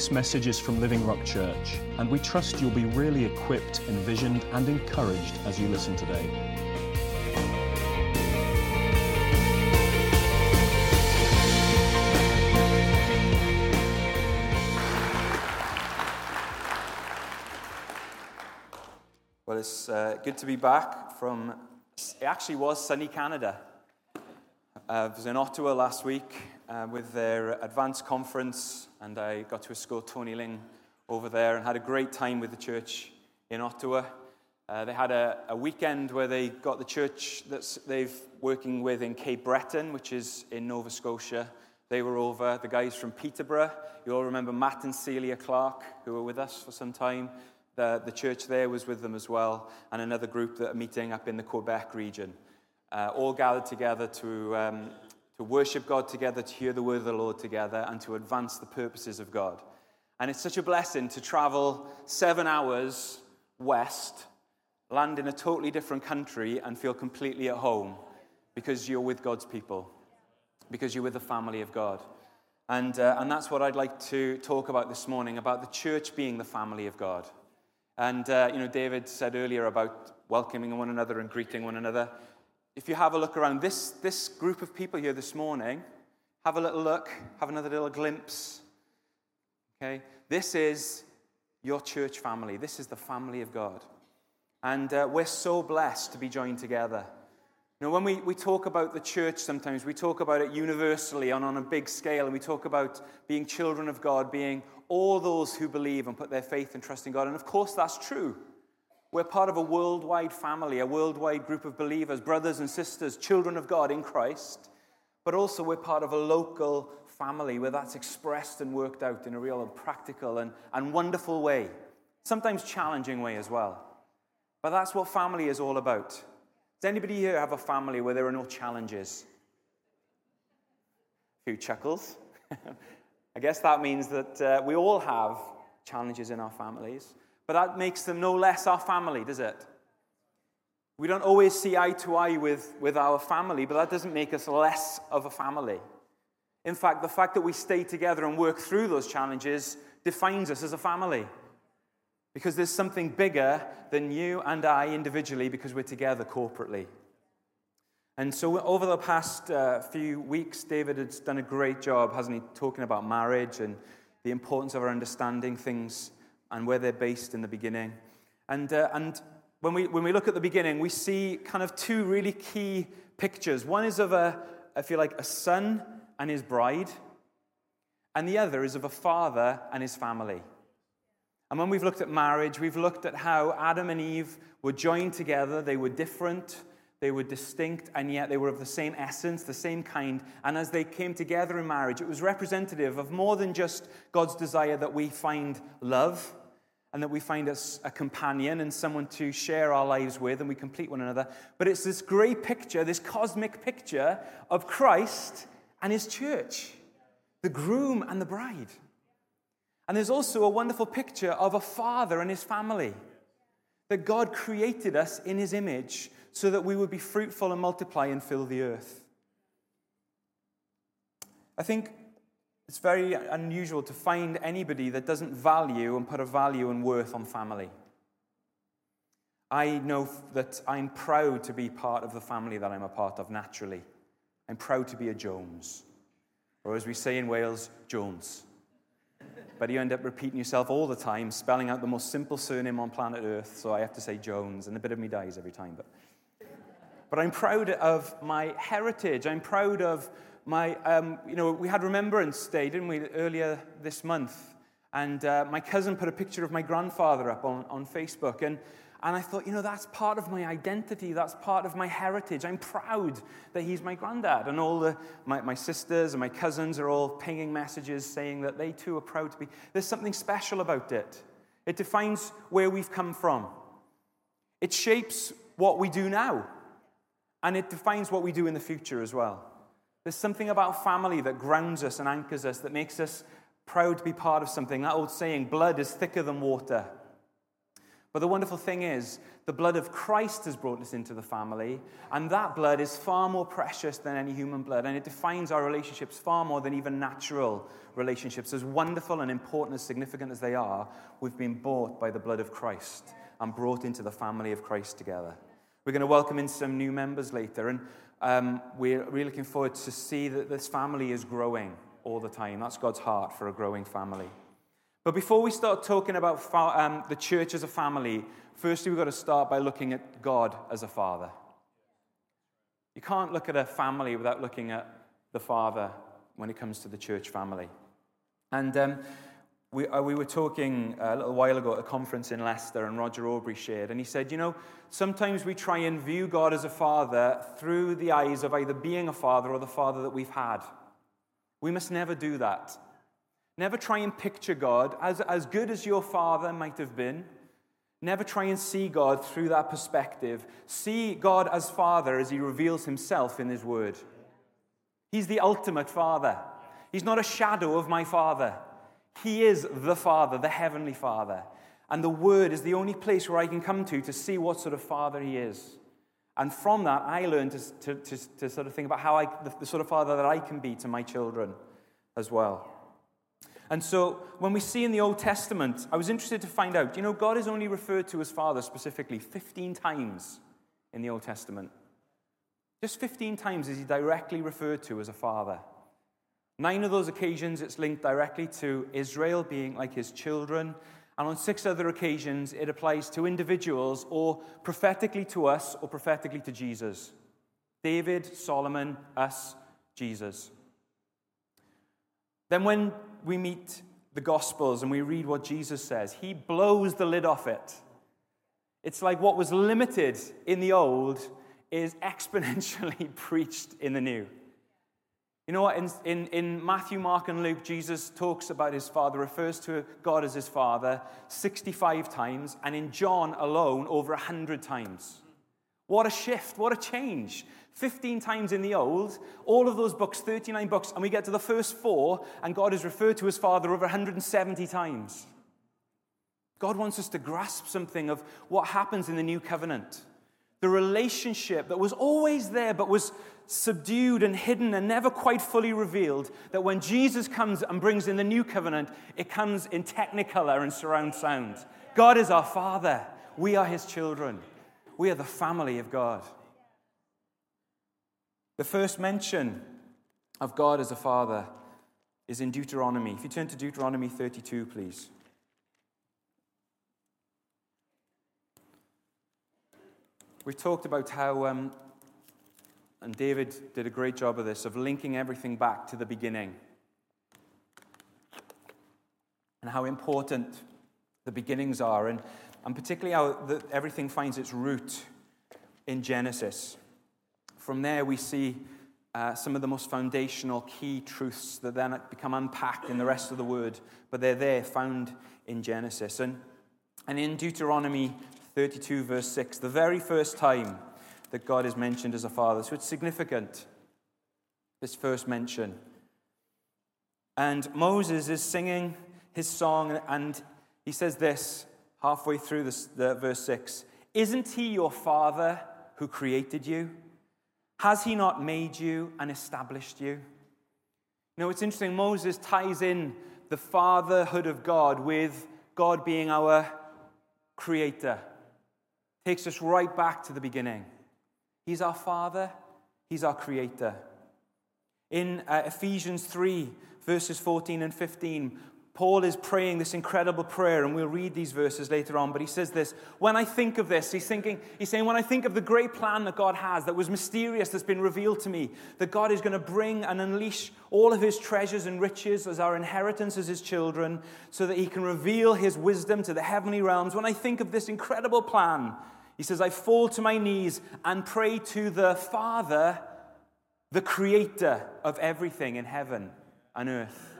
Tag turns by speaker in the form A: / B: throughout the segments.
A: This message is from Living Rock Church, and we trust you'll be really equipped, envisioned, and encouraged as you listen today.
B: Well, it's uh, good to be back from, it actually was sunny Canada. Uh, I was in Ottawa last week uh, with their advanced conference, and I got to escort Tony Ling over there and had a great time with the church in Ottawa. Uh, they had a, a, weekend where they got the church that they've working with in Cape Breton, which is in Nova Scotia. They were over. The guys from Peterborough, you all remember Matt and Celia Clark, who were with us for some time. The, the church there was with them as well, and another group that are meeting up in the Quebec region. Uh, all gathered together to, um, to worship God together, to hear the word of the Lord together, and to advance the purposes of God. And it's such a blessing to travel seven hours west, land in a totally different country, and feel completely at home because you're with God's people, because you're with the family of God. And, uh, and that's what I'd like to talk about this morning about the church being the family of God. And, uh, you know, David said earlier about welcoming one another and greeting one another. If you have a look around this, this group of people here this morning, have a little look, have another little glimpse. Okay? This is your church family. This is the family of God. And uh, we're so blessed to be joined together. Know, when we, we talk about the church sometimes, we talk about it universally and on a big scale, and we talk about being children of God, being all those who believe and put their faith and trust in God. And of course, that's true. We're part of a worldwide family, a worldwide group of believers, brothers and sisters, children of God in Christ. But also, we're part of a local family where that's expressed and worked out in a real and practical and, and wonderful way, sometimes challenging way as well. But that's what family is all about. Does anybody here have a family where there are no challenges? A few chuckles. I guess that means that uh, we all have challenges in our families, but that makes them no less our family, does it? We don't always see eye to eye with, with our family, but that doesn't make us less of a family. In fact, the fact that we stay together and work through those challenges defines us as a family. Because there's something bigger than you and I individually because we're together corporately. And so, over the past uh, few weeks, David has done a great job, hasn't he, talking about marriage and the importance of our understanding things and where they're based in the beginning. And, uh, and when, we, when we look at the beginning, we see kind of two really key pictures. One is of a, I feel like, a son and his bride, and the other is of a father and his family. And when we've looked at marriage, we've looked at how Adam and Eve were joined together. They were different, they were distinct, and yet they were of the same essence, the same kind. And as they came together in marriage, it was representative of more than just God's desire that we find love and that we find us a companion and someone to share our lives with and we complete one another. But it's this great picture, this cosmic picture of Christ and his church, the groom and the bride. And there's also a wonderful picture of a father and his family. That God created us in his image so that we would be fruitful and multiply and fill the earth. I think it's very unusual to find anybody that doesn't value and put a value and worth on family. I know that I'm proud to be part of the family that I'm a part of naturally. I'm proud to be a Jones. Or as we say in Wales, Jones but you end up repeating yourself all the time, spelling out the most simple surname on planet Earth, so I have to say Jones, and a bit of me dies every time. But, but I'm proud of my heritage. I'm proud of my, um, you know, we had Remembrance Day, didn't we, earlier this month? And uh, my cousin put a picture of my grandfather up on, on Facebook, and and I thought, you know, that's part of my identity. That's part of my heritage. I'm proud that he's my granddad. And all the, my, my sisters and my cousins are all pinging messages saying that they too are proud to be. There's something special about it. It defines where we've come from, it shapes what we do now, and it defines what we do in the future as well. There's something about family that grounds us and anchors us, that makes us proud to be part of something. That old saying, blood is thicker than water. But the wonderful thing is, the blood of Christ has brought us into the family, and that blood is far more precious than any human blood, and it defines our relationships far more than even natural relationships. As wonderful and important, as significant as they are, we've been bought by the blood of Christ and brought into the family of Christ together. We're going to welcome in some new members later, and um, we're really looking forward to see that this family is growing all the time. That's God's heart for a growing family. But before we start talking about fa- um, the church as a family, firstly, we've got to start by looking at God as a father. You can't look at a family without looking at the father when it comes to the church family. And um, we, uh, we were talking a little while ago at a conference in Leicester, and Roger Aubrey shared, and he said, You know, sometimes we try and view God as a father through the eyes of either being a father or the father that we've had. We must never do that. Never try and picture God as, as good as your father might have been. Never try and see God through that perspective. See God as Father as He reveals Himself in His Word. He's the ultimate Father. He's not a shadow of my Father. He is the Father, the Heavenly Father. And the Word is the only place where I can come to to see what sort of Father He is. And from that, I learn to, to, to, to sort of think about how I, the, the sort of Father that I can be to my children as well. And so when we see in the Old Testament, I was interested to find out, you know, God is only referred to as Father specifically 15 times in the Old Testament. Just 15 times is he directly referred to as a father. Nine of those occasions, it's linked directly to Israel being like his children. And on six other occasions, it applies to individuals or prophetically to us or prophetically to Jesus. David, Solomon, us, Jesus. Then, when we meet the Gospels and we read what Jesus says, he blows the lid off it. It's like what was limited in the old is exponentially preached in the new. You know what? In, in, in, Matthew, Mark, and Luke, Jesus talks about his Father, refers to God as his Father 65 times, and in John alone, over 100 times. What a shift, what a change. 15 times in the Old, all of those books, 39 books, and we get to the first four, and God is referred to as Father over 170 times. God wants us to grasp something of what happens in the new covenant. The relationship that was always there but was subdued and hidden and never quite fully revealed. That when Jesus comes and brings in the new covenant, it comes in technicolor and surround sound. God is our Father, we are His children, we are the family of God. The first mention of God as a father is in Deuteronomy. If you turn to Deuteronomy 32, please. We've talked about how, um, and David did a great job of this, of linking everything back to the beginning. And how important the beginnings are, and, and particularly how the, everything finds its root in Genesis. From there, we see uh, some of the most foundational key truths that then become unpacked in the rest of the word, but they're there, found in Genesis. And, and in Deuteronomy 32, verse 6, the very first time that God is mentioned as a father. So it's significant, this first mention. And Moses is singing his song, and he says this halfway through this, the, verse 6 Isn't he your father who created you? Has he not made you and established you? You know, it's interesting. Moses ties in the fatherhood of God with God being our creator. Takes us right back to the beginning. He's our father, he's our creator. In uh, Ephesians 3, verses 14 and 15, Paul is praying this incredible prayer, and we'll read these verses later on. But he says this When I think of this, he's thinking, he's saying, when I think of the great plan that God has, that was mysterious, that's been revealed to me, that God is going to bring and unleash all of his treasures and riches as our inheritance as his children, so that he can reveal his wisdom to the heavenly realms. When I think of this incredible plan, he says, I fall to my knees and pray to the Father, the creator of everything in heaven and earth.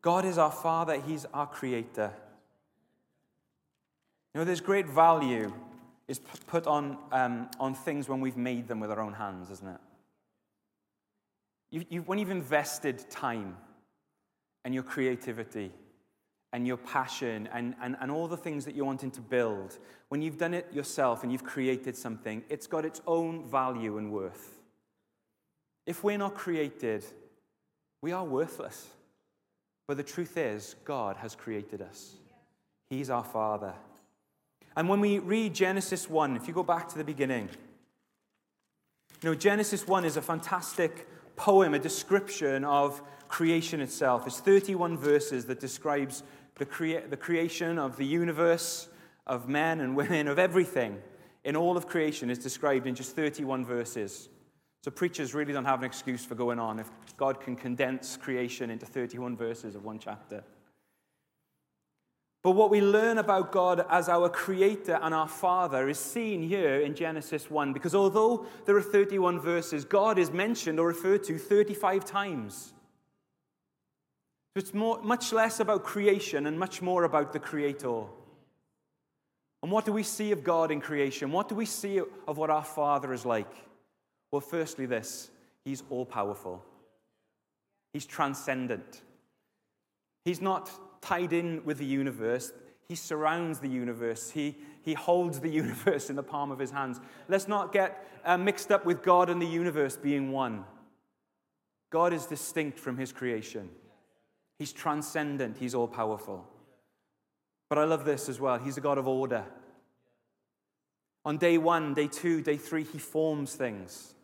B: God is our Father, He's our Creator. You know, there's great value is put on, um, on things when we've made them with our own hands, isn't it? You, you, when you've invested time and your creativity and your passion and, and, and all the things that you're wanting to build, when you've done it yourself and you've created something, it's got its own value and worth. If we're not created, we are worthless. But the truth is, God has created us. He's our Father. And when we read Genesis 1, if you go back to the beginning, you know, Genesis 1 is a fantastic poem, a description of creation itself. It's 31 verses that describes the, crea- the creation of the universe, of men and women, of everything in all of creation is described in just 31 verses. So preachers really don't have an excuse for going on if God can condense creation into 31 verses of one chapter. But what we learn about God as our creator and our father is seen here in Genesis 1, because although there are 31 verses, God is mentioned or referred to 35 times. So it's more, much less about creation and much more about the creator. And what do we see of God in creation? What do we see of what our Father is like? Well, firstly, this He's all powerful, He's transcendent. He's not tied in with the universe. He surrounds the universe. He, he holds the universe in the palm of his hands. Let's not get uh, mixed up with God and the universe being one. God is distinct from his creation. He's transcendent. He's all powerful. But I love this as well. He's a God of order. On day one, day two, day three, he forms things.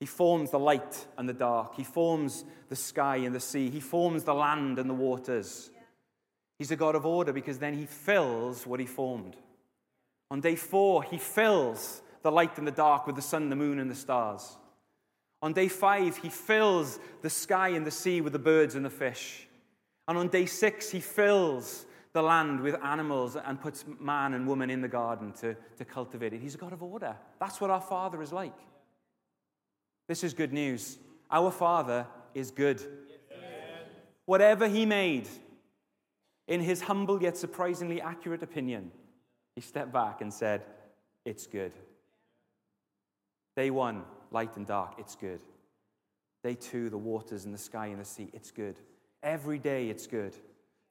B: He forms the light and the dark. He forms the sky and the sea. He forms the land and the waters. He's a God of order because then he fills what he formed. On day four, he fills the light and the dark with the sun, the moon, and the stars. On day five, he fills the sky and the sea with the birds and the fish. And on day six, he fills the land with animals and puts man and woman in the garden to, to cultivate it. He's a God of order. That's what our Father is like. This is good news. Our Father is good. Whatever He made, in His humble yet surprisingly accurate opinion, He stepped back and said, It's good. Day one, light and dark, it's good. Day two, the waters and the sky and the sea, it's good. Every day, it's good.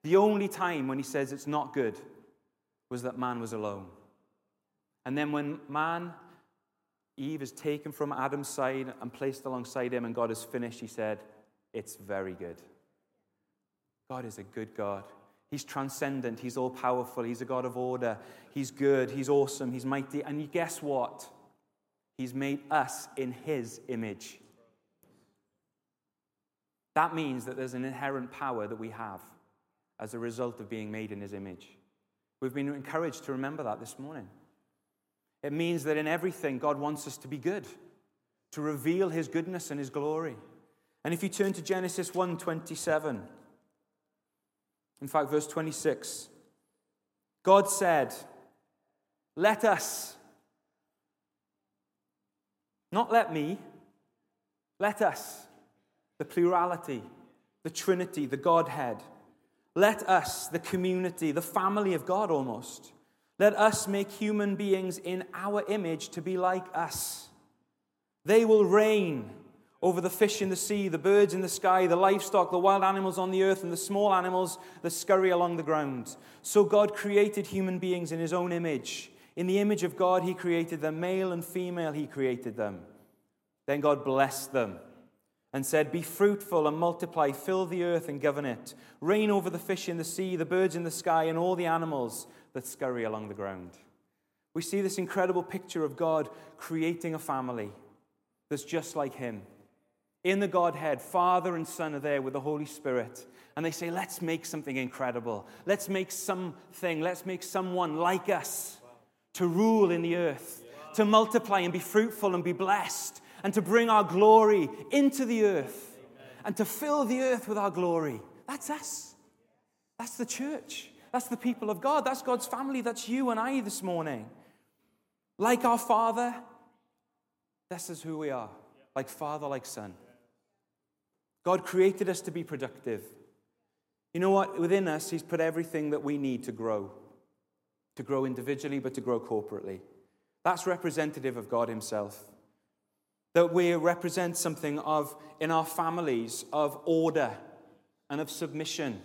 B: The only time when He says it's not good was that man was alone. And then when man Eve is taken from Adam's side and placed alongside him, and God is finished, he said, It's very good. God is a good God. He's transcendent. He's all powerful. He's a God of order. He's good. He's awesome. He's mighty. And you guess what? He's made us in His image. That means that there's an inherent power that we have as a result of being made in His image. We've been encouraged to remember that this morning. It means that in everything, God wants us to be good, to reveal his goodness and his glory. And if you turn to Genesis 1 27, in fact, verse 26, God said, Let us, not let me, let us, the plurality, the Trinity, the Godhead, let us, the community, the family of God almost let us make human beings in our image to be like us. They will reign over the fish in the sea, the birds in the sky, the livestock, the wild animals on the earth, and the small animals that scurry along the ground. So God created human beings in his own image. In the image of God, he created them, male and female, he created them. Then God blessed them and said, Be fruitful and multiply, fill the earth and govern it. Reign over the fish in the sea, the birds in the sky, and all the animals that scurry along the ground. We see this incredible picture of God creating a family that's just like Him. In the Godhead, Father and Son are there with the Holy Spirit. And they say, let's make something incredible. Let's make something, let's make someone like us to rule in the earth, to multiply and be fruitful and be blessed, and to bring our glory into the earth, and to fill the earth with our glory. That's us. That's the church. That's the people of God. That's God's family. That's you and I this morning. Like our Father, this is who we are. Like Father, like Son. God created us to be productive. You know what? Within us, He's put everything that we need to grow, to grow individually, but to grow corporately. That's representative of God Himself. That we represent something of, in our families, of order and of submission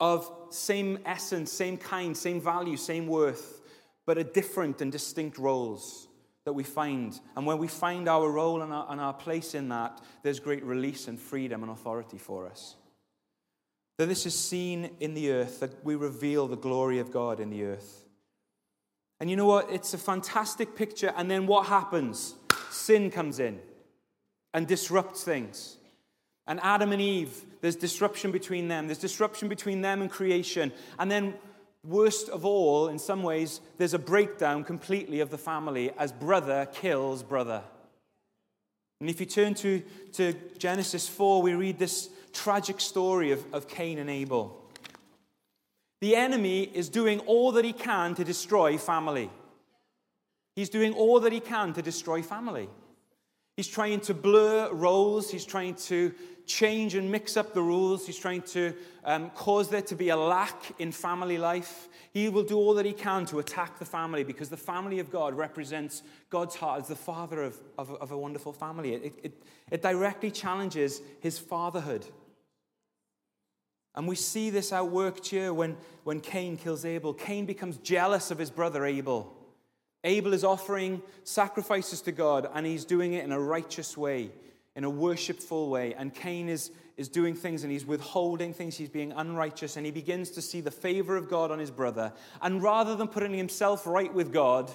B: of same essence, same kind, same value, same worth, but a different and distinct roles that we find. And when we find our role and our, and our place in that, there's great release and freedom and authority for us. That this is seen in the earth, that we reveal the glory of God in the earth. And you know what? It's a fantastic picture. And then what happens? Sin comes in and disrupts things. And Adam and Eve, there's disruption between them. There's disruption between them and creation. And then, worst of all, in some ways, there's a breakdown completely of the family as brother kills brother. And if you turn to, to Genesis 4, we read this tragic story of, of Cain and Abel. The enemy is doing all that he can to destroy family. He's doing all that he can to destroy family. He's trying to blur roles. He's trying to change and mix up the rules. He's trying to um, cause there to be a lack in family life. He will do all that he can to attack the family because the family of God represents God's heart as the father of, of, of a wonderful family. It, it, it directly challenges his fatherhood. And we see this outworked here when, when Cain kills Abel. Cain becomes jealous of his brother Abel. Abel is offering sacrifices to God, and he's doing it in a righteous way, in a worshipful way. And Cain is, is doing things and he's withholding things, he's being unrighteous, and he begins to see the favor of God on his brother. And rather than putting himself right with God,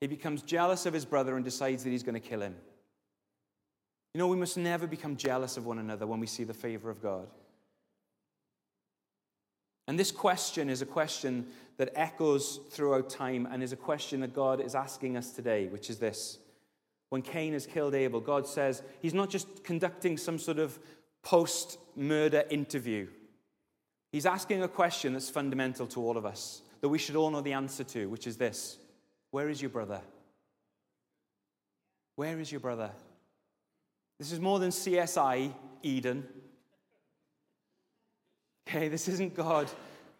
B: he becomes jealous of his brother and decides that he's going to kill him. You know, we must never become jealous of one another when we see the favor of God. And this question is a question that echoes throughout time and is a question that God is asking us today, which is this. When Cain has killed Abel, God says he's not just conducting some sort of post murder interview. He's asking a question that's fundamental to all of us, that we should all know the answer to, which is this Where is your brother? Where is your brother? This is more than CSI Eden. Okay, this isn't God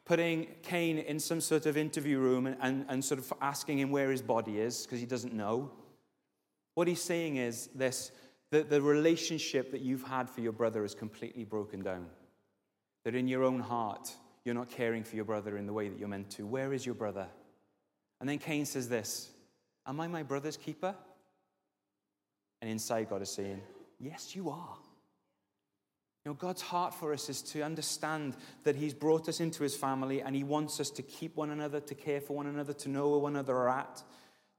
B: putting Cain in some sort of interview room and, and, and sort of asking him where his body is because he doesn't know. What he's saying is this that the relationship that you've had for your brother is completely broken down. That in your own heart, you're not caring for your brother in the way that you're meant to. Where is your brother? And then Cain says this Am I my brother's keeper? And inside, God is saying, Yes, you are. Know, God's heart for us is to understand that He's brought us into His family and He wants us to keep one another, to care for one another, to know where one another are at.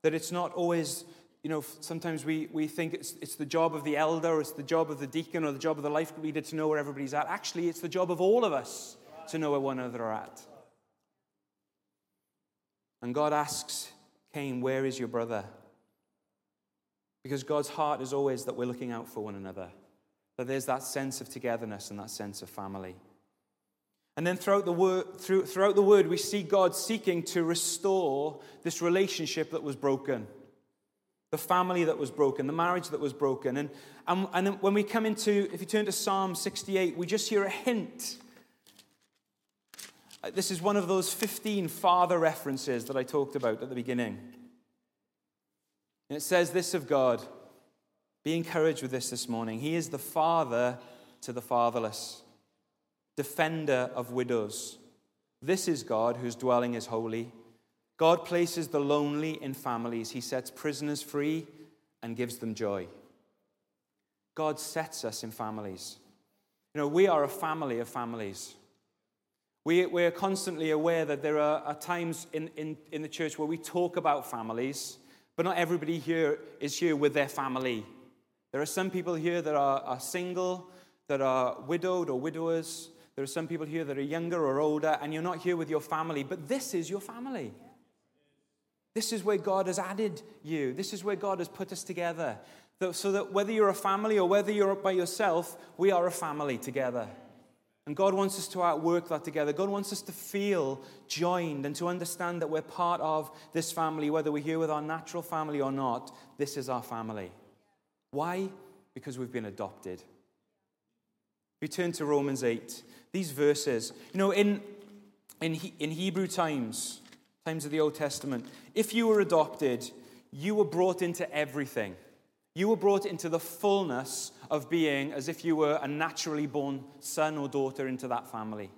B: That it's not always, you know, sometimes we, we think it's, it's the job of the elder, or it's the job of the deacon, or the job of the life leader to know where everybody's at. Actually, it's the job of all of us to know where one another are at. And God asks Cain, Where is your brother? Because God's heart is always that we're looking out for one another that there's that sense of togetherness and that sense of family. And then throughout the, word, through, throughout the word, we see God seeking to restore this relationship that was broken, the family that was broken, the marriage that was broken. And, and, and when we come into, if you turn to Psalm 68, we just hear a hint. Uh, this is one of those 15 father references that I talked about at the beginning. And it says this of God be encouraged with this this morning. He is the father to the fatherless, defender of widows. This is God whose dwelling is holy. God places the lonely in families, He sets prisoners free and gives them joy. God sets us in families. You know, we are a family of families. We, we are constantly aware that there are, are times in, in, in the church where we talk about families, but not everybody here is here with their family. There are some people here that are, are single, that are widowed or widowers. There are some people here that are younger or older, and you're not here with your family, but this is your family. This is where God has added you. This is where God has put us together. So that whether you're a family or whether you're up by yourself, we are a family together. And God wants us to outwork that together. God wants us to feel joined and to understand that we're part of this family, whether we're here with our natural family or not. This is our family. Why? Because we've been adopted. We turn to Romans 8. These verses, you know, in, in, in Hebrew times, times of the Old Testament, if you were adopted, you were brought into everything. You were brought into the fullness of being as if you were a naturally born son or daughter into that family.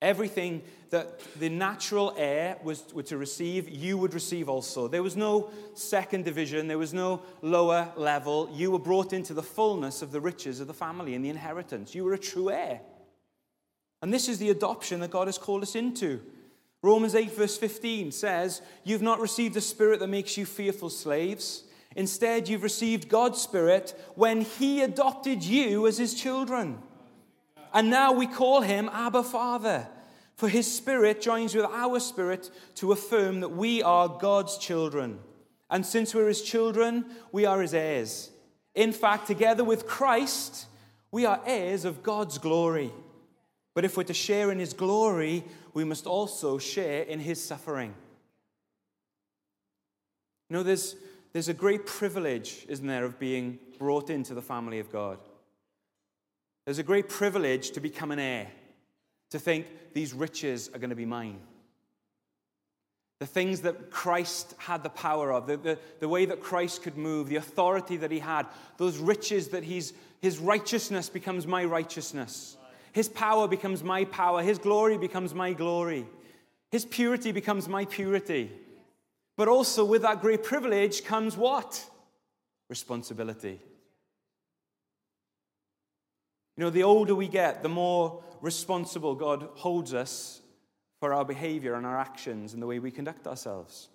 B: Everything that the natural heir was to receive, you would receive also. There was no second division, there was no lower level. You were brought into the fullness of the riches of the family and the inheritance. You were a true heir. And this is the adoption that God has called us into. Romans 8, verse 15 says, You've not received a spirit that makes you fearful slaves. Instead, you've received God's spirit when He adopted you as His children. And now we call him Abba Father. For his spirit joins with our spirit to affirm that we are God's children. And since we're his children, we are his heirs. In fact, together with Christ, we are heirs of God's glory. But if we're to share in his glory, we must also share in his suffering. You know, there's, there's a great privilege, isn't there, of being brought into the family of God. There's a great privilege to become an heir, to think these riches are going to be mine. The things that Christ had the power of, the, the, the way that Christ could move, the authority that he had, those riches that he's, his righteousness becomes my righteousness. His power becomes my power. His glory becomes my glory. His purity becomes my purity. But also, with that great privilege comes what? Responsibility. You know, the older we get, the more responsible God holds us for our behavior and our actions and the way we conduct ourselves.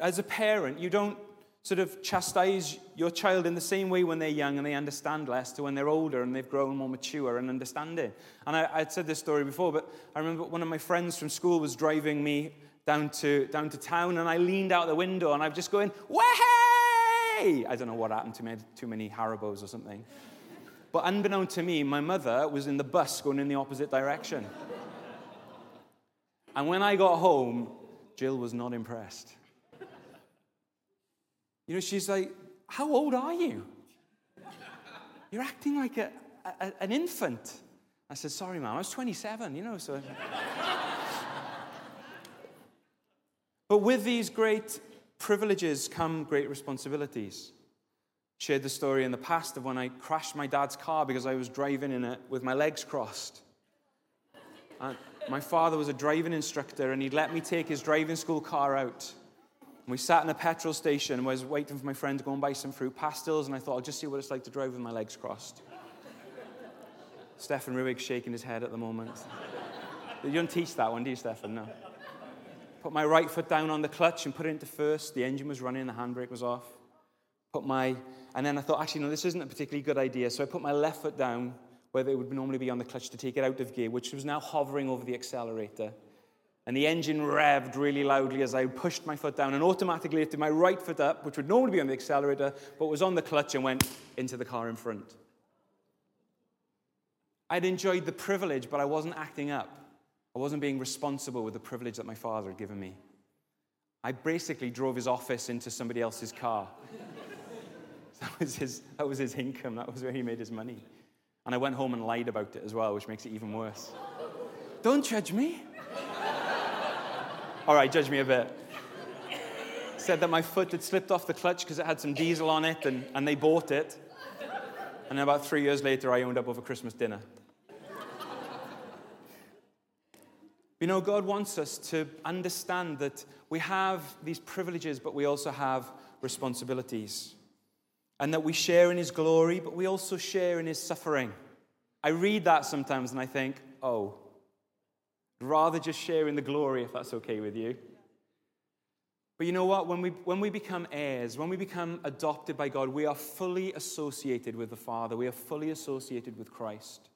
B: As a parent, you don't sort of chastise your child in the same way when they're young and they understand less to when they're older and they've grown more mature and understanding. And I, would said this story before, but I remember one of my friends from school was driving me down to, down to town and I leaned out the window and I'm just going, way! I don't know what happened to me, too many Haribos or something. But unbeknown to me, my mother was in the bus going in the opposite direction. and when I got home, Jill was not impressed. You know, she's like, How old are you? You're acting like a, a, an infant. I said, Sorry, ma'am, I was 27, you know, so. but with these great privileges come great responsibilities shared the story in the past of when I crashed my dad's car because I was driving in it with my legs crossed. And my father was a driving instructor and he'd let me take his driving school car out. And we sat in a petrol station and I was waiting for my friend to go and buy some fruit pastilles and I thought, I'll just see what it's like to drive with my legs crossed. Stefan Ruig's shaking his head at the moment. You don't teach that one, do you, Stefan? No. Put my right foot down on the clutch and put it into first. The engine was running, the handbrake was off. Put my and then I thought, actually, no, this isn't a particularly good idea. So I put my left foot down where it would normally be on the clutch to take it out of gear, which was now hovering over the accelerator. And the engine revved really loudly as I pushed my foot down and automatically lifted my right foot up, which would normally be on the accelerator, but was on the clutch and went into the car in front. I'd enjoyed the privilege, but I wasn't acting up. I wasn't being responsible with the privilege that my father had given me. I basically drove his office into somebody else's car. That was, his, that was his income. That was where he made his money. And I went home and lied about it as well, which makes it even worse. Don't judge me. All right, judge me a bit. Said that my foot had slipped off the clutch because it had some diesel on it, and, and they bought it. And about three years later, I owned up over Christmas dinner. You know, God wants us to understand that we have these privileges, but we also have responsibilities and that we share in his glory, but we also share in his suffering. I read that sometimes and I think, oh, I'd rather just share in the glory if that's okay with you. But you know what? When we, when we become heirs, when we become adopted by God, we are fully associated with the Father. We are fully associated with Christ.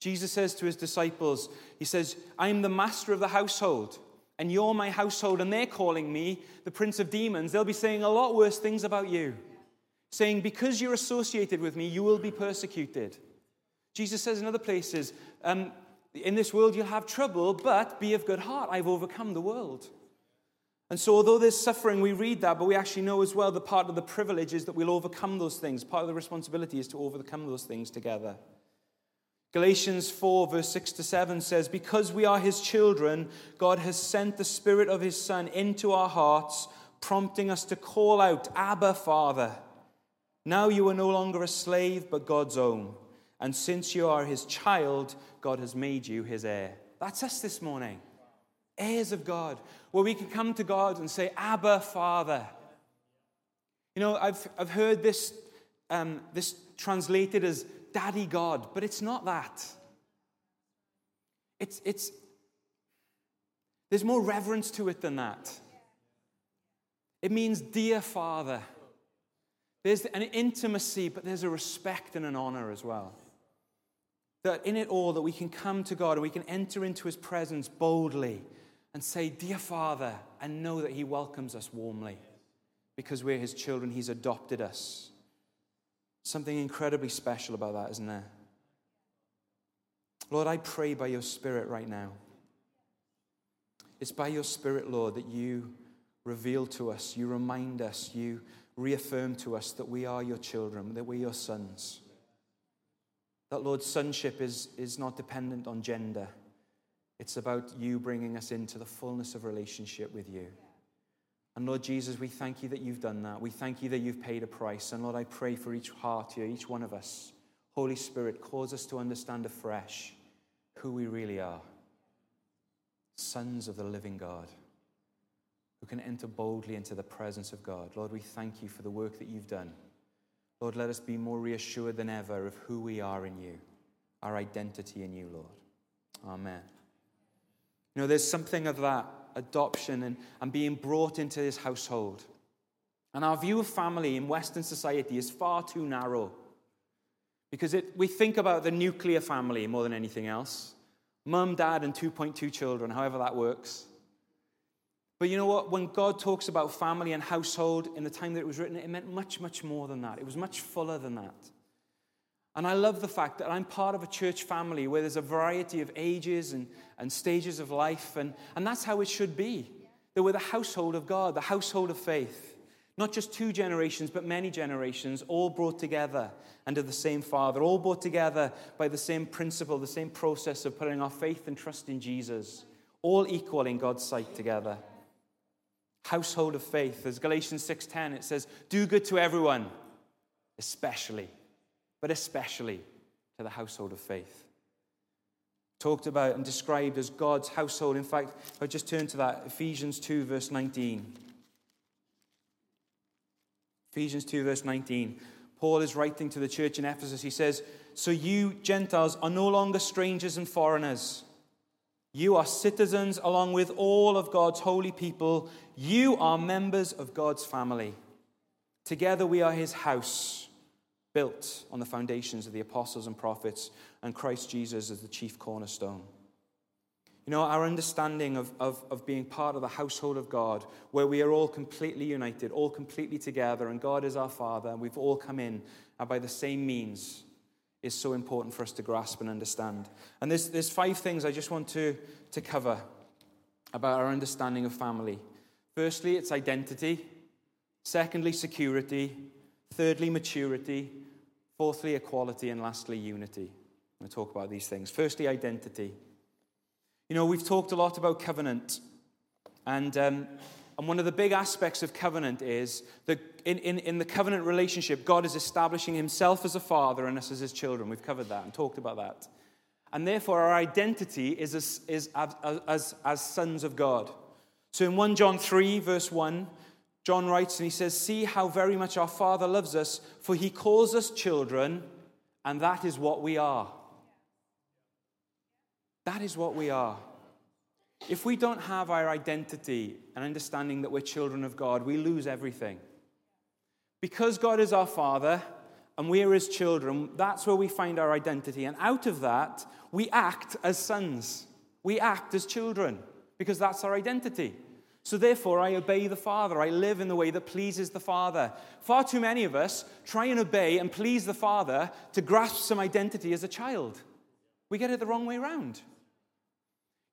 B: Jesus says to his disciples, He says, I am the master of the household, and you're my household, and they're calling me the prince of demons. They'll be saying a lot worse things about you saying, Because you're associated with me, you will be persecuted. Jesus says in other places, um, In this world you'll have trouble, but be of good heart. I've overcome the world. And so, although there's suffering, we read that, but we actually know as well that part of the privilege is that we'll overcome those things. Part of the responsibility is to overcome those things together. Galatians 4, verse 6 to 7 says, Because we are his children, God has sent the Spirit of his Son into our hearts, prompting us to call out, Abba, Father. Now you are no longer a slave, but God's own. And since you are his child, God has made you his heir. That's us this morning. Heirs of God, where we can come to God and say, Abba, Father. You know, I've, I've heard this, um, this translated as Daddy God, but it's not that. It's, it's, there's more reverence to it than that. It means dear Father. There's an intimacy, but there's a respect and an honor as well. That in it all, that we can come to God and we can enter into his presence boldly and say, Dear Father, and know that he welcomes us warmly because we're his children. He's adopted us. Something incredibly special about that, isn't there? Lord, I pray by your Spirit right now. It's by your Spirit, Lord, that you reveal to us, you remind us, you reaffirm to us that we are your children, that we're your sons. That, Lord, sonship is, is not dependent on gender. It's about you bringing us into the fullness of relationship with you. And Lord Jesus, we thank you that you've done that. We thank you that you've paid a price. And Lord, I pray for each heart here, each one of us. Holy Spirit, cause us to understand afresh who we really are sons of the living God who can enter boldly into the presence of God. Lord, we thank you for the work that you've done. Lord, let us be more reassured than ever of who we are in you, our identity in you, Lord. Amen. You know, there's something of that adoption and, and being brought into this household. And our view of family in Western society is far too narrow because it, we think about the nuclear family more than anything else mum, dad, and 2.2 children, however that works. But you know what? When God talks about family and household in the time that it was written, it meant much, much more than that. It was much fuller than that. And I love the fact that I'm part of a church family where there's a variety of ages and, and stages of life, and, and that's how it should be. That we're the household of God, the household of faith. Not just two generations, but many generations, all brought together under the same Father, all brought together by the same principle, the same process of putting our faith and trust in Jesus, all equal in God's sight together. Household of faith. As Galatians 6:10, it says, do good to everyone, especially but especially to the household of faith. Talked about and described as God's household. In fact, if I just turn to that, Ephesians 2, verse 19. Ephesians 2, verse 19. Paul is writing to the church in Ephesus. He says, So you Gentiles are no longer strangers and foreigners. You are citizens along with all of God's holy people. You are members of God's family. Together we are his house built on the foundations of the apostles and prophets and Christ Jesus as the chief cornerstone. You know, our understanding of, of, of being part of the household of God, where we are all completely united, all completely together, and God is our Father, and we've all come in by the same means, is so important for us to grasp and understand. And there's, there's five things I just want to, to cover about our understanding of family. Firstly, it's identity. Secondly, security. Thirdly, maturity. Fourthly, equality. And lastly, unity. I'm going to talk about these things. Firstly, identity. You know, we've talked a lot about covenant. And, um, and one of the big aspects of covenant is that in, in, in the covenant relationship, God is establishing himself as a father and us as his children. We've covered that and talked about that. And therefore, our identity is as, is as, as, as sons of God. So in 1 John 3, verse 1, John writes and he says, See how very much our Father loves us, for he calls us children, and that is what we are. That is what we are. If we don't have our identity and understanding that we're children of God, we lose everything. Because God is our Father and we are His children, that's where we find our identity. And out of that, we act as sons. We act as children because that's our identity. So therefore, I obey the Father. I live in the way that pleases the Father. Far too many of us try and obey and please the Father to grasp some identity as a child. We get it the wrong way around.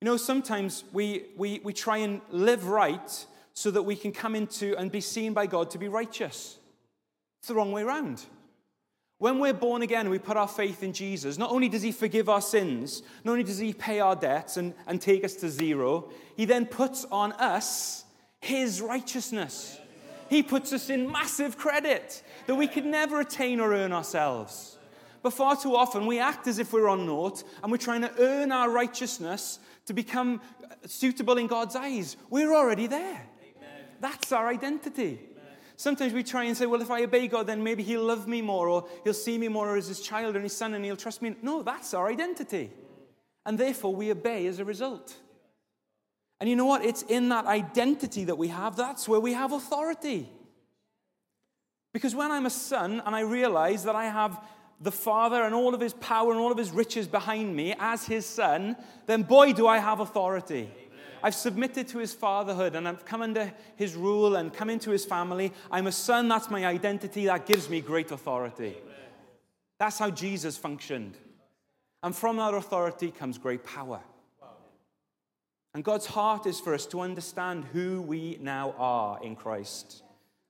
B: You know, sometimes we, we, we try and live right so that we can come into and be seen by God to be righteous. It's the wrong way around. When we're born again we put our faith in Jesus, not only does He forgive our sins, not only does He pay our debts and, and take us to zero, He then puts on us His righteousness. He puts us in massive credit that we could never attain or earn ourselves. But far too often we act as if we're on naught and we're trying to earn our righteousness to become uh, suitable in God's eyes. We're already there. Amen. That's our identity. Amen. Sometimes we try and say, well, if I obey God, then maybe He'll love me more, or He'll see me more as His child and His son, and He'll trust me. No, that's our identity. And therefore, we obey as a result. And you know what? It's in that identity that we have, that's where we have authority. Because when I'm a son and I realize that I have the Father and all of his power and all of his riches behind me as his son, then boy, do I have authority. I've submitted to his fatherhood and I've come under his rule and come into his family. I'm a son, that's my identity, that gives me great authority. That's how Jesus functioned. And from that authority comes great power. And God's heart is for us to understand who we now are in Christ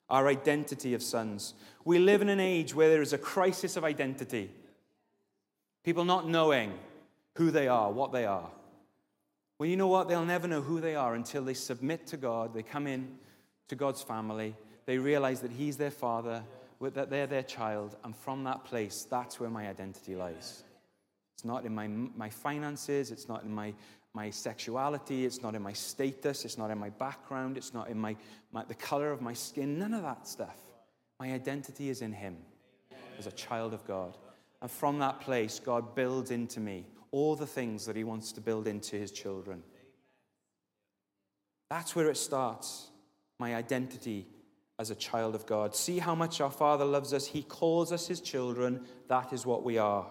B: our identity of sons. We live in an age where there is a crisis of identity. People not knowing who they are, what they are. Well, you know what? They'll never know who they are until they submit to God, they come in to God's family, they realize that He's their father, that they're their child, and from that place, that's where my identity lies. It's not in my, my finances, it's not in my my sexuality, it's not in my status, it's not in my background, it's not in my, my, the color of my skin, none of that stuff. My identity is in Him as a child of God. And from that place, God builds into me all the things that He wants to build into His children. That's where it starts my identity as a child of God. See how much our Father loves us. He calls us His children. That is what we are.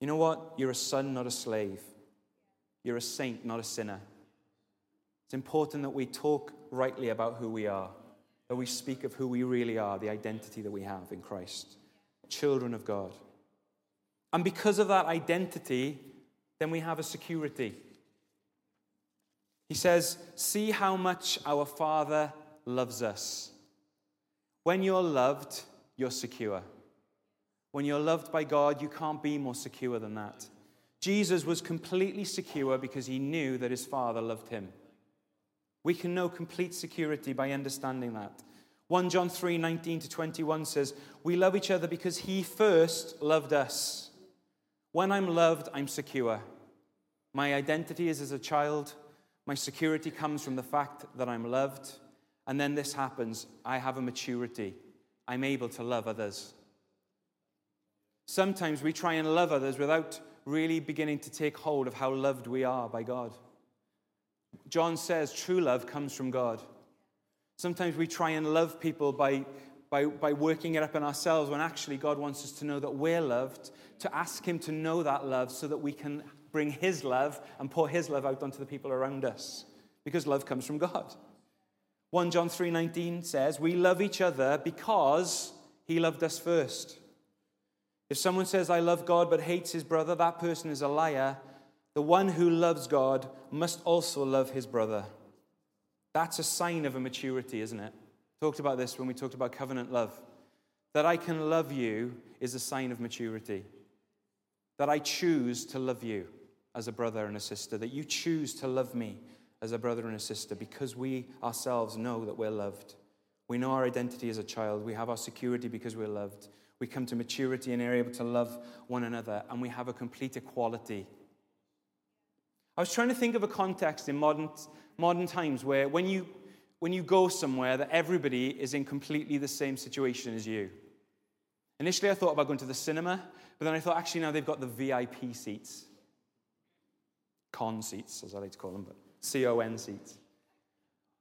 B: You know what? You're a son, not a slave. You're a saint, not a sinner. It's important that we talk rightly about who we are, that we speak of who we really are, the identity that we have in Christ, children of God. And because of that identity, then we have a security. He says, See how much our Father loves us. When you're loved, you're secure. When you're loved by God, you can't be more secure than that. Jesus was completely secure because he knew that his Father loved him. We can know complete security by understanding that. 1 John 3 19 to 21 says, We love each other because he first loved us. When I'm loved, I'm secure. My identity is as a child. My security comes from the fact that I'm loved. And then this happens I have a maturity. I'm able to love others. Sometimes we try and love others without really beginning to take hold of how loved we are by God. John says true love comes from God. Sometimes we try and love people by, by, by working it up in ourselves when actually God wants us to know that we're loved, to ask Him to know that love so that we can bring His love and pour His love out onto the people around us. Because love comes from God. 1 John 3:19 says, "We love each other because he loved us first." If someone says, I love God but hates his brother, that person is a liar. The one who loves God must also love his brother. That's a sign of a maturity, isn't it? Talked about this when we talked about covenant love. That I can love you is a sign of maturity. That I choose to love you as a brother and a sister. That you choose to love me as a brother and a sister because we ourselves know that we're loved. We know our identity as a child. We have our security because we're loved. We come to maturity and are able to love one another, and we have a complete equality. I was trying to think of a context in modern, modern times where when you, when you go somewhere that everybody is in completely the same situation as you. Initially, I thought about going to the cinema, but then I thought actually now they've got the VIP seats. Con seats, as I like to call them, but C O N seats.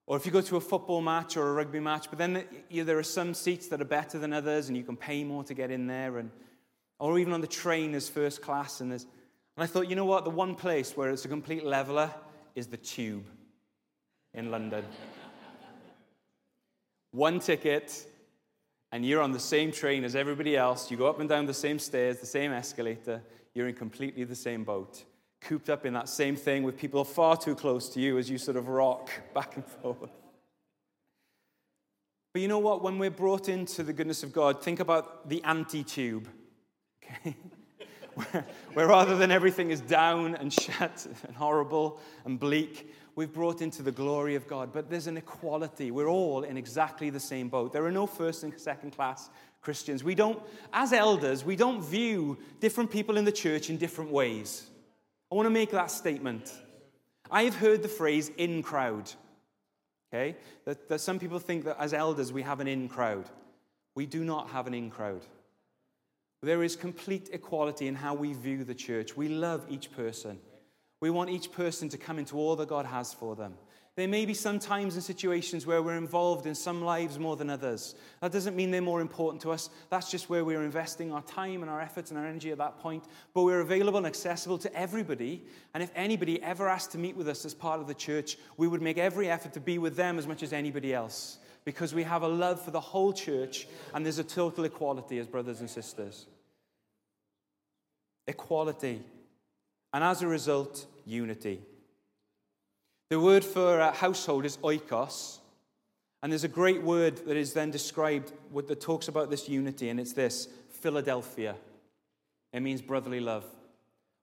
B: Or if you go to a football match or a rugby match, but then you know, there are some seats that are better than others and you can pay more to get in there. And, or even on the train, there's first class. And, there's, and I thought, you know what? The one place where it's a complete leveler is the tube in London. one ticket, and you're on the same train as everybody else. You go up and down the same stairs, the same escalator. You're in completely the same boat cooped up in that same thing with people far too close to you as you sort of rock back and forth. But you know what? When we're brought into the goodness of God, think about the anti tube. Okay? where, where rather than everything is down and shut and horrible and bleak, we've brought into the glory of God. But there's an equality. We're all in exactly the same boat. There are no first and second class Christians. We don't, as elders, we don't view different people in the church in different ways. I want to make that statement. I've heard the phrase in crowd. Okay? That, that some people think that as elders we have an in crowd. We do not have an in crowd. There is complete equality in how we view the church. We love each person. We want each person to come into all that God has for them. There may be some times and situations where we're involved in some lives more than others. That doesn't mean they're more important to us. That's just where we're investing our time and our efforts and our energy at that point. But we're available and accessible to everybody. And if anybody ever asked to meet with us as part of the church, we would make every effort to be with them as much as anybody else because we have a love for the whole church and there's a total equality as brothers and sisters. Equality. And as a result, unity. The word for a household is oikos. And there's a great word that is then described that talks about this unity, and it's this Philadelphia. It means brotherly love.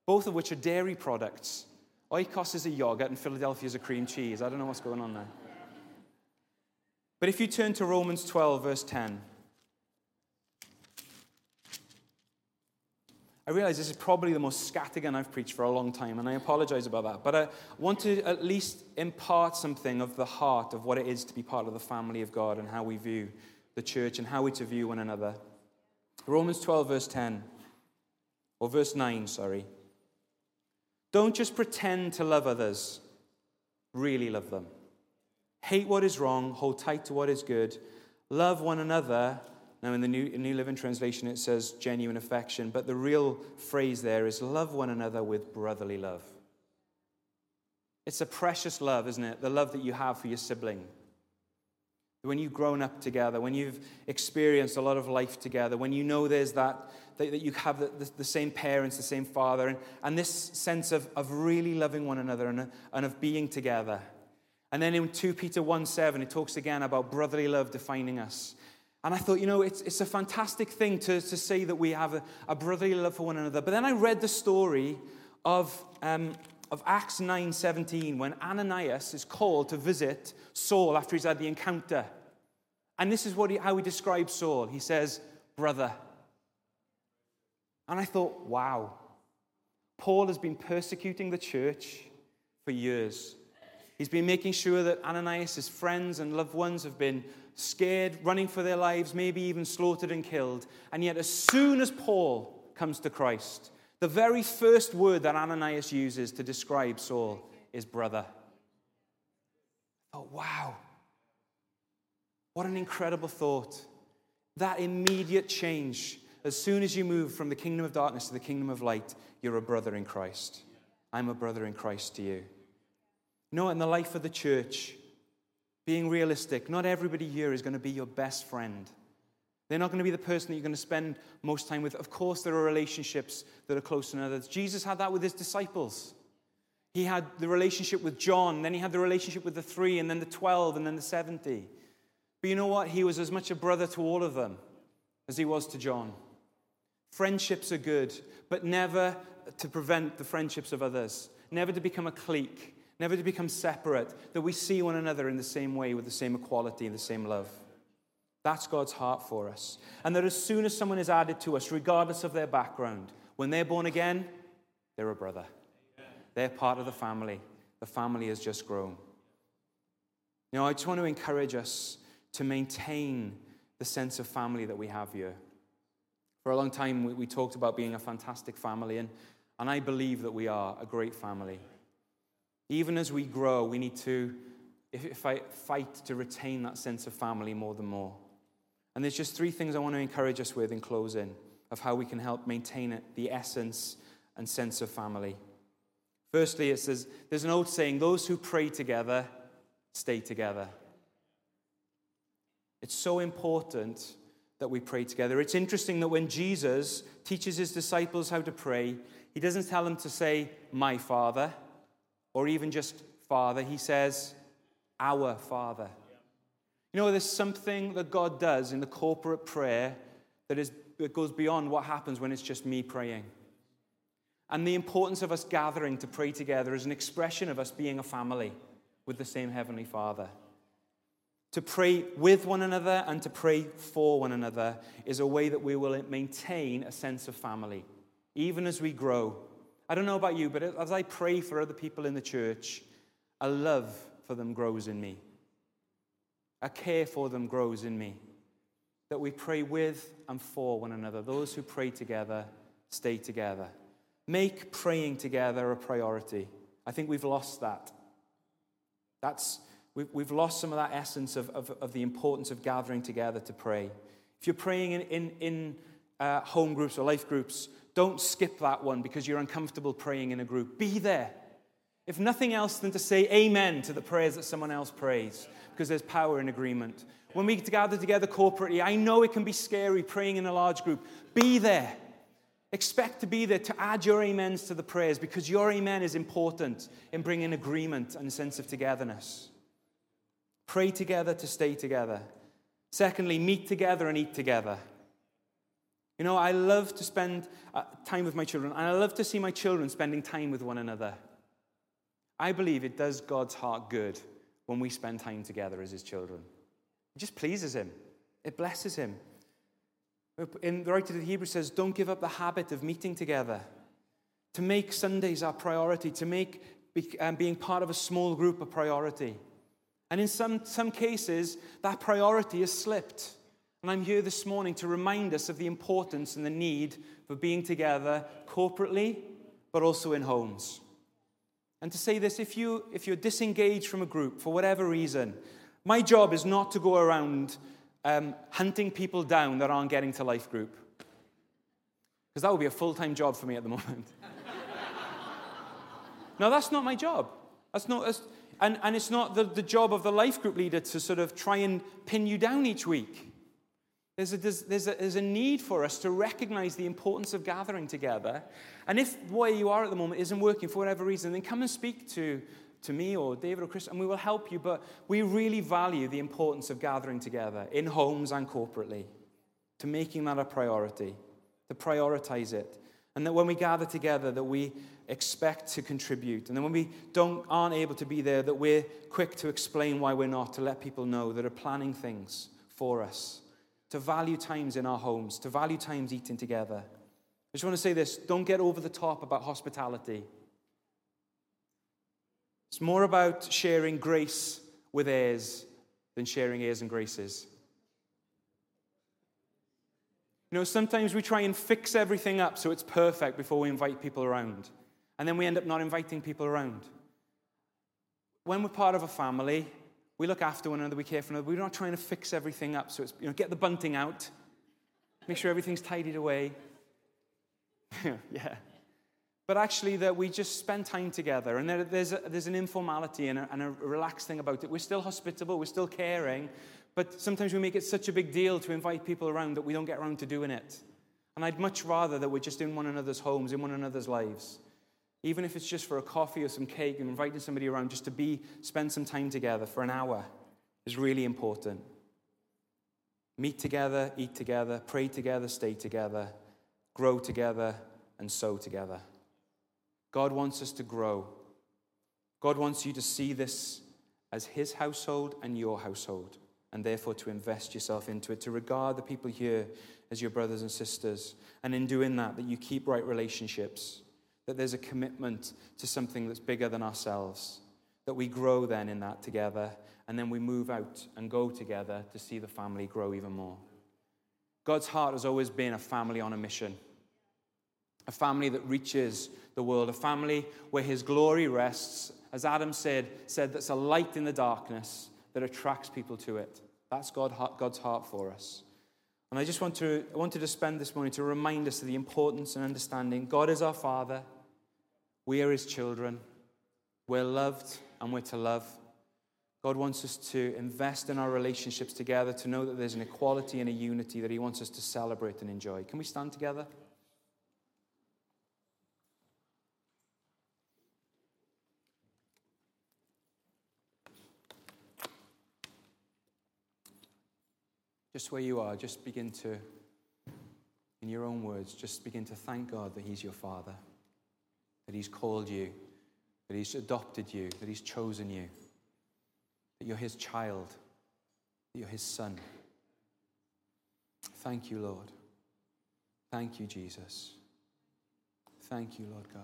B: Both of which are dairy products. Oikos is a yogurt, and Philadelphia is a cream cheese. I don't know what's going on there. But if you turn to Romans 12, verse 10, I realize this is probably the most scattergun I've preached for a long time, and I apologize about that. But I want to at least impart something of the heart of what it is to be part of the family of God and how we view the church and how we to view one another. Romans 12, verse 10, or verse 9, sorry. Don't just pretend to love others, really love them. Hate what is wrong, hold tight to what is good, love one another now, in the New, New Living Translation, it says genuine affection, but the real phrase there is love one another with brotherly love. It's a precious love, isn't it? The love that you have for your sibling. When you've grown up together, when you've experienced a lot of life together, when you know there's that, that, that you have the, the, the, same parents, the same father, and, and this sense of, of really loving one another and, and of being together. And then in 2 Peter 1 7, it talks again about brotherly love defining us. And I thought, you know, it's, it's a fantastic thing to, to say that we have a, a brotherly love for one another. But then I read the story of, um, of Acts 9.17 when Ananias is called to visit Saul after he's had the encounter. And this is what he, how he describes Saul. He says, brother. And I thought, wow, Paul has been persecuting the church for years. He's been making sure that Ananias' friends and loved ones have been scared, running for their lives, maybe even slaughtered and killed. And yet, as soon as Paul comes to Christ, the very first word that Ananias uses to describe Saul is brother. Oh, wow. What an incredible thought. That immediate change. As soon as you move from the kingdom of darkness to the kingdom of light, you're a brother in Christ. I'm a brother in Christ to you. You know, in the life of the church, being realistic, not everybody here is going to be your best friend. They're not going to be the person that you're going to spend most time with. Of course, there are relationships that are closer than others. Jesus had that with his disciples. He had the relationship with John, then he had the relationship with the three, and then the 12, and then the 70. But you know what? He was as much a brother to all of them as he was to John. Friendships are good, but never to prevent the friendships of others, never to become a clique, never to become separate, that we see one another in the same way with the same equality and the same love. That's God's heart for us. And that as soon as someone is added to us, regardless of their background, when they're born again, they're a brother. They're part of the family. The family has just grown. Know, I just want to encourage us to maintain the sense of family that we have here. For a long time, we, we talked about being a fantastic family, and, and I believe that we are a great family. Even as we grow, we need to if I fight to retain that sense of family more than more. And there's just three things I want to encourage us with in closing of how we can help maintain it, the essence and sense of family. Firstly, it says there's an old saying those who pray together stay together. It's so important that we pray together. It's interesting that when Jesus teaches his disciples how to pray, he doesn't tell them to say, My Father or even just Father. He says, Our Father. You know, there's something that God does in the corporate prayer that, is, that goes beyond what happens when it's just me praying. And the importance of us gathering to pray together is an expression of us being a family with the same Heavenly Father. To pray with one another and to pray for one another is a way that we will maintain a sense of family, even as we grow. I don't know about you, but as I pray for other people in the church, a love for them grows in me. A care for them grows in me. That we pray with and for one another. Those who pray together stay together. Make praying together a priority. I think we've lost that. That's We've, we've lost some of that essence of, of, of, the importance of gathering together to pray. If you're praying in, in, in uh, home groups or life groups, don't skip that one because you're uncomfortable praying in a group. Be there. If nothing else than to say amen to the prayers that someone else prays, because there's power in agreement. When we gather together corporately, I know it can be scary praying in a large group. Be there. Expect to be there to add your amens to the prayers because your amen is important in bringing agreement and a sense of togetherness. Pray together to stay together. Secondly, meet together and eat together. You know, I love to spend uh, time with my children, and I love to see my children spending time with one another. I believe it does God's heart good when we spend time together as His children. It just pleases Him, it blesses Him. In the writer to the Hebrews says, Don't give up the habit of meeting together. To make Sundays our priority, to make um, being part of a small group a priority. And in some, some cases, that priority has slipped. And I'm here this morning to remind us of the importance and the need for being together corporately, but also in homes. And to say this if, you, if you're disengaged from a group for whatever reason, my job is not to go around um, hunting people down that aren't getting to life group. Because that would be a full time job for me at the moment. no, that's not my job. That's not, that's, and, and it's not the, the job of the life group leader to sort of try and pin you down each week. There's a, there's, a, there's a need for us to recognize the importance of gathering together. And if where you are at the moment isn't working for whatever reason, then come and speak to, to me or David or Chris, and we will help you. But we really value the importance of gathering together in homes and corporately, to making that a priority, to prioritize it. And that when we gather together, that we expect to contribute. And then when we don't, aren't able to be there, that we're quick to explain why we're not, to let people know that are planning things for us, to value times in our homes, to value times eating together. I just want to say this don't get over the top about hospitality. It's more about sharing grace with heirs than sharing airs and graces. You know, sometimes we try and fix everything up so it's perfect before we invite people around. And then we end up not inviting people around. When we're part of a family, we look after one another, we care for another. We're not trying to fix everything up. So it's, you know, get the bunting out, make sure everything's tidied away. yeah. But actually, that we just spend time together, and there, there's, a, there's an informality and a, and a relaxed thing about it. We're still hospitable, we're still caring, but sometimes we make it such a big deal to invite people around that we don't get around to doing it. And I'd much rather that we're just in one another's homes, in one another's lives. Even if it's just for a coffee or some cake and inviting somebody around just to be, spend some time together for an hour is really important. Meet together, eat together, pray together, stay together, grow together, and sow together. God wants us to grow. God wants you to see this as His household and your household and therefore to invest yourself into it, to regard the people here as your brothers and sisters. And in doing that, that you keep right relationships, that there's a commitment to something that's bigger than ourselves, that we grow then in that together, and then we move out and go together to see the family grow even more. God's heart has always been a family on a mission, a family that reaches the world, a family where his glory rests, as Adam said, said that's a light in the darkness that attracts people to it. That's God, God's heart for us. And I just want to, I wanted to spend this morning to remind us of the importance and understanding. God is our Father. We are His children. We're loved and we're to love. God wants us to invest in our relationships together, to know that there's an equality and a unity that He wants us to celebrate and enjoy. Can we stand together? Just where you are, just begin to, in your own words, just begin to thank God that He's your Father, that He's called you, that He's adopted you, that He's chosen you, that you're His child. that you're his son. Thank you, Lord. Thank you, Jesus. Thank you, Lord God.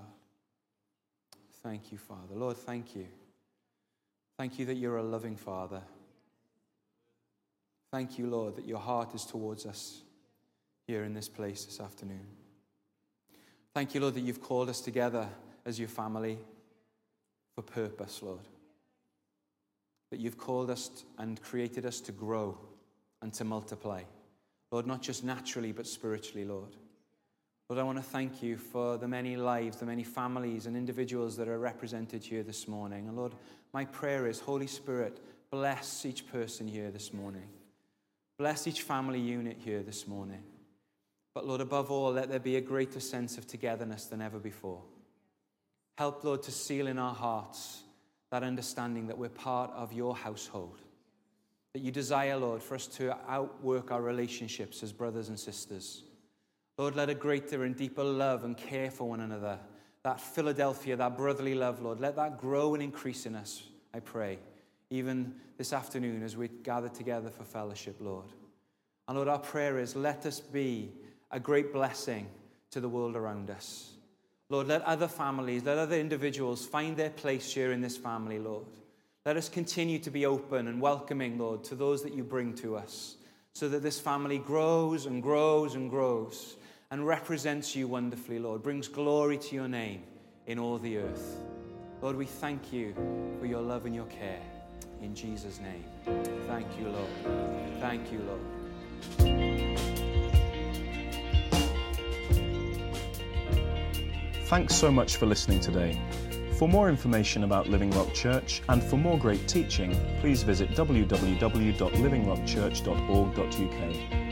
B: Thank you, Father. Lord, thank you. Thank you that you're a loving Father. Thank you, Lord, that your heart is towards us here in this place this afternoon. Thank you, Lord, that you've called us together as your family for purpose, Lord. That you've called us and created us to grow and to multiply. Lord, not just naturally, but spiritually, Lord. Lord, I want to thank you for the many lives, the many families and individuals that are represented here this morning. And Lord, my prayer is, Holy Spirit, bless each person here this morning. Bless each family unit here this morning. But Lord, above all, let there be a greater sense of togetherness than ever before. Help, Lord, to seal in our hearts that understanding that we're part of your household. That you desire, Lord, for us to outwork our relationships as brothers and sisters Lord, let a greater and deeper love and care for one another, that Philadelphia, that brotherly love, Lord, let that grow and increase in us, I pray, even this afternoon as we gather together for fellowship, Lord. And Lord, our prayer is let us be a great blessing to the world around us. Lord, let other families, let other individuals find their place here in this family, Lord. Let us continue to be open and welcoming, Lord, to those that you bring to us, so that this family grows and grows and grows and represents you wonderfully, Lord, brings glory to your name in all the earth. Lord, we thank you for your love and your care. In Jesus' name. Thank you, Lord. Thank you, Lord.
A: Thanks so much for listening today. For more information about Living Rock Church and for more great teaching, please visit www.livingrockchurch.org.uk.